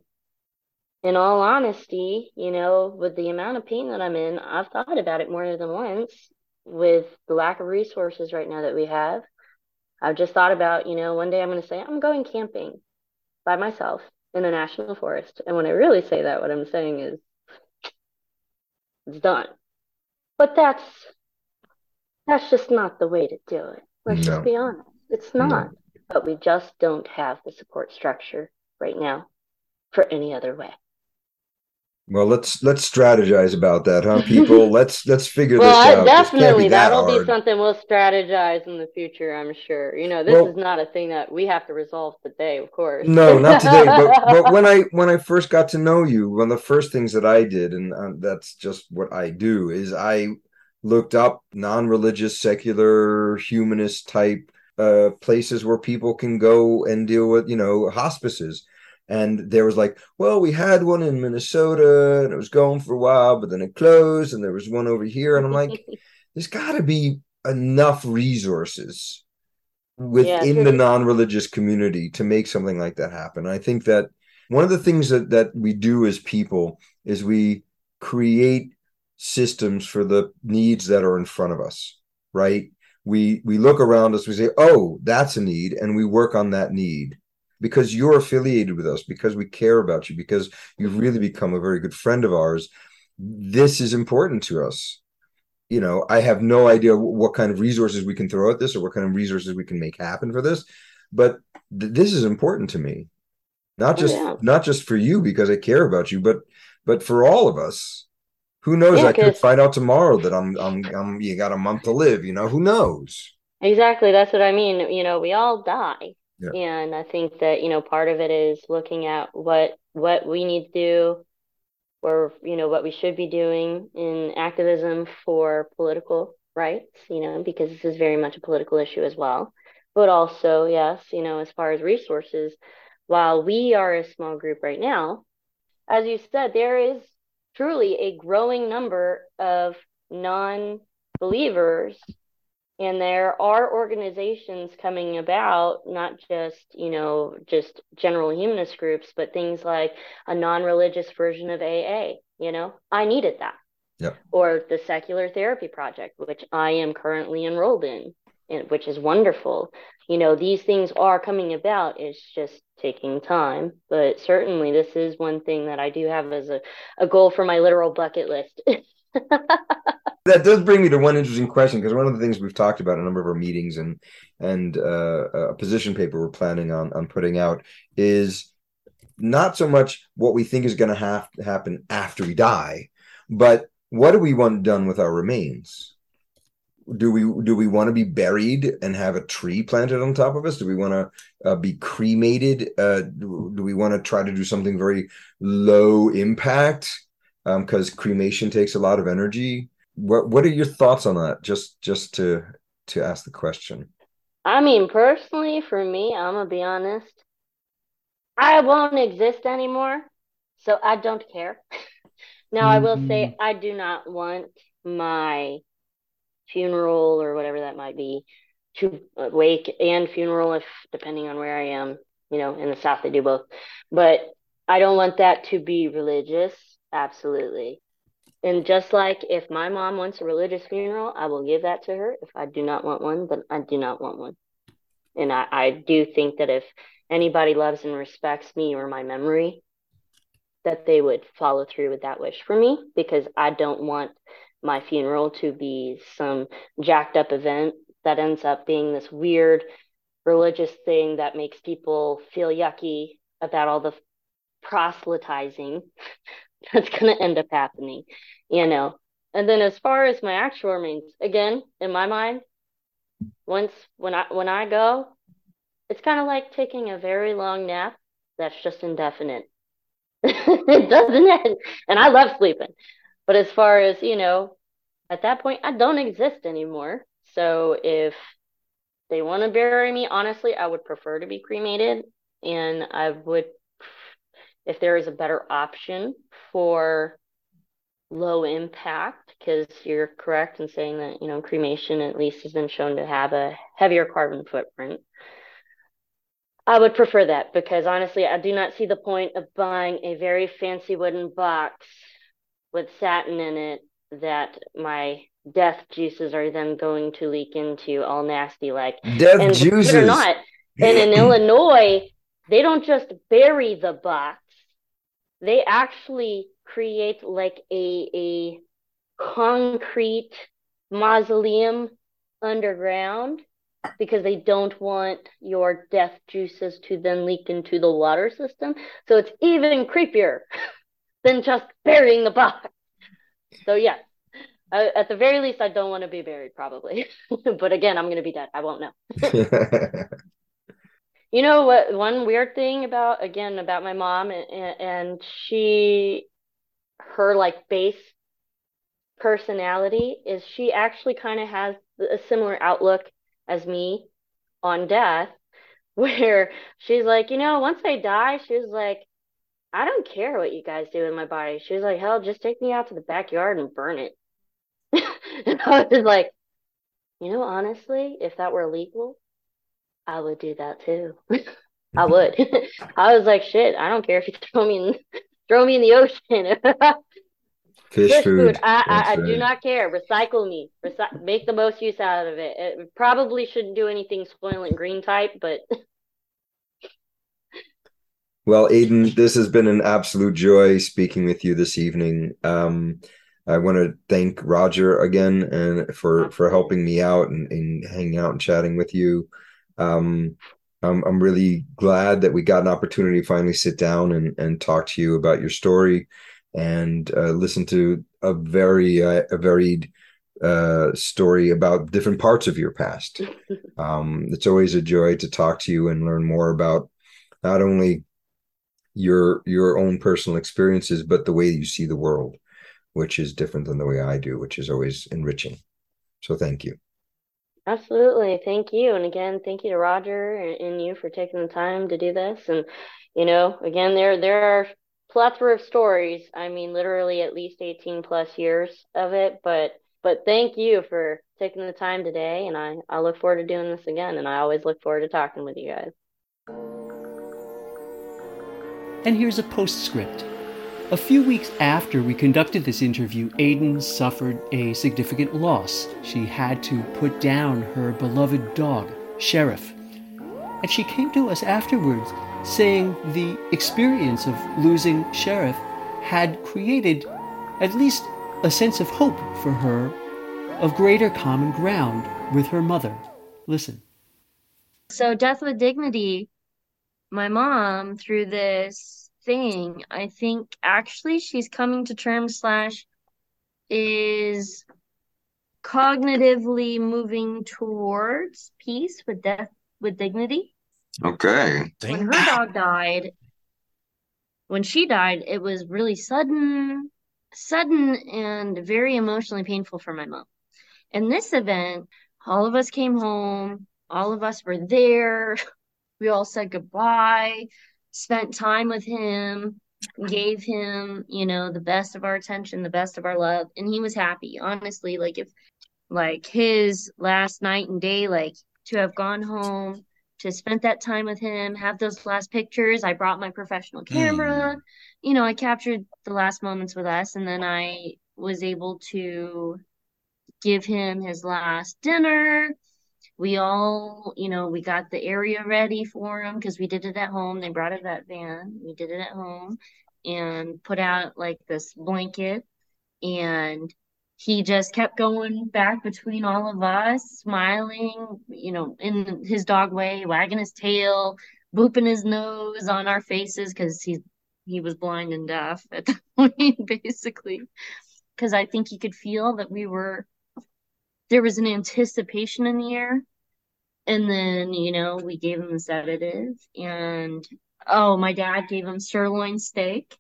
in all honesty, you know, with the amount of pain that I'm in, I've thought about it more than once with the lack of resources right now that we have. I've just thought about, you know, one day I'm going to say, I'm going camping by myself in a national forest. And when I really say that, what I'm saying is, it's done. But that's that's just not the way to do it. Let's No. just be honest. It's No. not. But we just don't have the support structure right now for any other way. Well, let's let's strategize about that, huh, people? (laughs) let's let's figure Well, this I- out. Be definitely that that'll be something we'll strategize in the future, I'm sure. You know, this Well- is not a thing that we have to resolve today, of course. No, not today. But but (laughs) when I when I first got to know you, one of the first things that I did, and um, that's just what I do, is I looked up non-religious, secular, humanist type uh, places where people can go and deal with, you know, hospices. And there was like, well, we had one in Minnesota, and it was going for a while, but then it closed, and there was one over here, and I'm like, (laughs) there's got to be enough resources within true. the non-religious community to make something like that happen. I think that one of the things that that we do as people is we create systems for the needs that are in front of us, right? We we look around us, we say, "Oh, that's a need," and we work on that need because you're affiliated with us, because we care about you, because you've really become a very good friend of ours. This is important to us you know i have no idea what kind of resources we can throw at this or what kind of resources we can make happen for this but th- this is important to me not Oh, just yeah. not just for you because i care about you but but for all of us who knows Yeah, i could find out tomorrow that I'm, I'm i'm you got a month to live you know who knows Exactly, that's what I mean. You know, we all die. Yeah. And I think that, you know, part of it is looking at what what we need to do or, you know, what we should be doing in activism for political rights, you know, because this is very much a political issue as well. But also, yes, you know, as far as resources, while we are a small group right now, as you said, there is truly a growing number of non believers and there are organizations coming about not just you know just general humanist groups but things like a non-religious version of aa you know? I needed that. Yeah. or the secular therapy project which i am currently enrolled in and which is wonderful. You know these things are coming about it's just taking time. But certainly this is one thing that i do have as a, a goal for my literal bucket list (laughs) (laughs) that does bring me to one interesting question because one of the things we've talked about in a number of our meetings and and uh, a position paper we're planning on on putting out is not so much what we think is going to have to happen after we die, but what do we want done with our remains? Do we do we want to be buried and have a tree planted on top of us? Do we want to uh, be cremated? Uh, do, do we want to try to do something very low impact? Because um, cremation takes a lot of energy. What what are your thoughts on that? Just just to to ask the question. I mean personally for me i'm gonna be honest i won't exist anymore so i don't care. (laughs) Now i will say mm-hmm. i do not want my funeral or whatever that might be to wake and funeral if depending on where i am you know in the south they do both. But i don't want that to be religious absolutely and just like if my mom wants a religious funeral, I will give that to her. If I do not want one, then I do not want one. And I, I do think that if anybody loves and respects me or my memory, that they would follow through with that wish for me because I don't want my funeral to be some jacked up event that ends up being this weird religious thing that makes people feel yucky about all the proselytizing (laughs) that's going to end up happening you know. And then as far as my actual means, again, in my mind, once when I when I go, it's kind of like taking a very long nap that's just indefinite. (laughs) it doesn't end. And I love sleeping. But as far as, you know, at that point I don't exist anymore. So if they want to bury me, honestly, I would prefer to be cremated and I would if there is a better option for low impact because you're correct in saying that you know cremation at least has been shown to have a heavier carbon footprint. I would prefer that because honestly i do not see the point of buying a very fancy wooden box with satin in it that my death juices are then going to leak into all nasty like death and juices or not and in (clears throat) illinois they don't just bury the box they actually create like a a concrete mausoleum underground because they don't want your death juices to then leak into the water system. So it's even creepier (laughs) than just burying the body. So yeah, uh, at the very least, I don't want to be buried probably. (laughs) but again, I'm going to be dead. I won't know. (laughs) you know what? One weird thing about again about my mom and, and she her like base personality is she actually kind of has a similar outlook as me on death (laughs) where she's like you know once i die she's like i don't care what you guys do with my body she's like hell just take me out to the backyard and burn it (laughs) and i was like you know honestly if that were legal i would do that too (laughs) i would (laughs) i was like shit i don't care if you (laughs) throw me in throw me in the ocean. Fish, Fish food. food. I, I, I, do not care. Recycle me. Recy- make the most use out of it. It probably shouldn't do anything Soylent Green type, but. well, Aidan, this has been an absolute joy speaking with you this evening. Um, I want to thank Roger again and for for helping me out and, and hanging out and chatting with you. Um, I'm, I'm really glad that we got an opportunity to finally sit down and, and talk to you about your story and uh, listen to a very uh, a varied uh, story about different parts of your past. (laughs) um, it's always a joy to talk to you and learn more about not only your your own personal experiences, but the way you see the world, which is different than the way I do, which is always enriching. So thank you. Absolutely. Thank you. And again, thank you to Roger and, and you for taking the time to do this. And, you know, again, there there are plethora of stories. I mean, literally at least 18 plus years of it. But but thank you for taking the time today. And I, I look forward to doing this again. And I always look forward to talking with you guys. And here's a postscript. A few weeks after we conducted this interview, Aidan suffered a significant loss. She had to put down her beloved dog, Sheriff. And she came to us afterwards saying the experience of losing Sheriff had created at least a sense of hope for her of greater common ground with her mother. Listen. So, Death with Dignity, my mom, through this thing. I think actually she's coming to terms slash is cognitively moving towards peace with death with dignity. Okay. When her dog died, when she died, it was really sudden, sudden and very emotionally painful for my mom. In this event, all of us came home, all of us were there. (laughs) We all said goodbye spent time with him, gave him, you know, the best of our attention, the best of our love, and he was happy. Honestly, like if like his last night and day, like to have gone home, to spend that time with him, have those last pictures. I brought my professional camera. Mm. You know, I captured the last moments with us and then I was able to give him his last dinner we all, you know, we got the area ready for them because we did it at home. They brought a vet van. We did it at home and put out like this blanket. And he just kept going back between all of us, smiling, you know, in his dog way, wagging his tail, booping his nose on our faces because he's he was blind and deaf at (laughs) that point, basically. Because I think he could feel that we were there was an anticipation in the air. And then, you know, we gave him a sedative and oh, my dad gave him sirloin steak.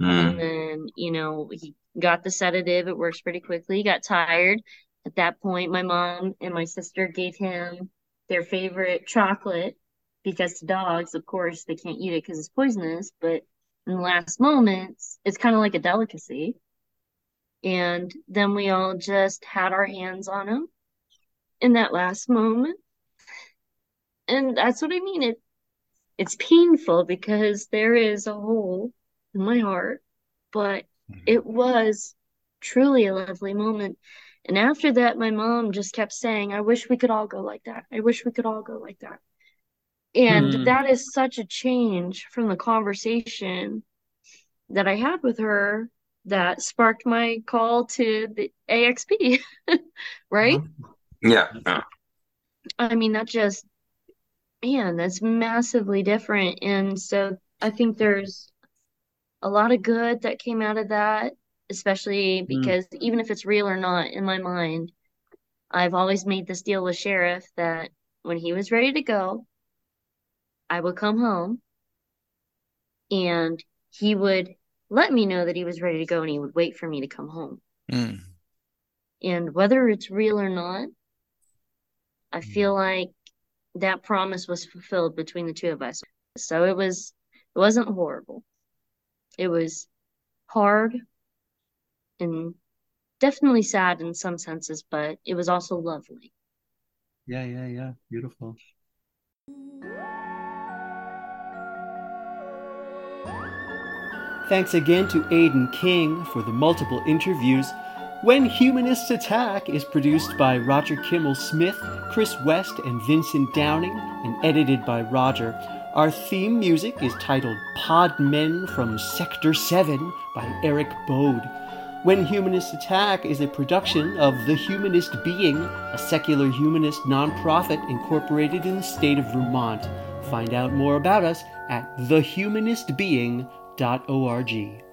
Mm. And then, you know, he got the sedative. It works pretty quickly. He got tired. At that point, my mom and my sister gave him their favorite chocolate because dogs, of course, they can't eat it because it's poisonous. But in the last moments, it's kind of like a delicacy and then we all just had our hands on him in that last moment. And that's what i mean. It it's painful because there is a hole in my heart but mm-hmm. it was truly a lovely moment. And after that my mom just kept saying i wish we could all go like that. I wish we could all go like that. And mm. that is such a change from the conversation that i had with her that sparked my call to the AXP, (laughs) right? Yeah. yeah. I mean, that just, man, that's massively different. And so I think there's a lot of good that came out of that, especially mm. because mm. even if it's real or not, in my mind, I've always made this deal with Sheriff that when he was ready to go, I would come home and he would let me know that he was ready to go and he would wait for me to come home. Mm. And whether it's real or not, I hmm. feel like that promise was fulfilled between the two of us. So it was it wasn't horrible. It was hard and definitely sad in some senses, but it was also lovely. Yeah, yeah, yeah. Beautiful. Thanks again to Aidan King for the multiple interviews. When Humanists Attack is produced by Roger Kimmel Smith, Chris West, and Vincent Downing, and edited by Roger. Our theme music is titled Pod Men from Sector 7 by Eric Bode. When Humanists Attack is a production of The Humanist Being, a secular humanist nonprofit incorporated in the state of Vermont. Find out more about us at thehumanistbeing.com org.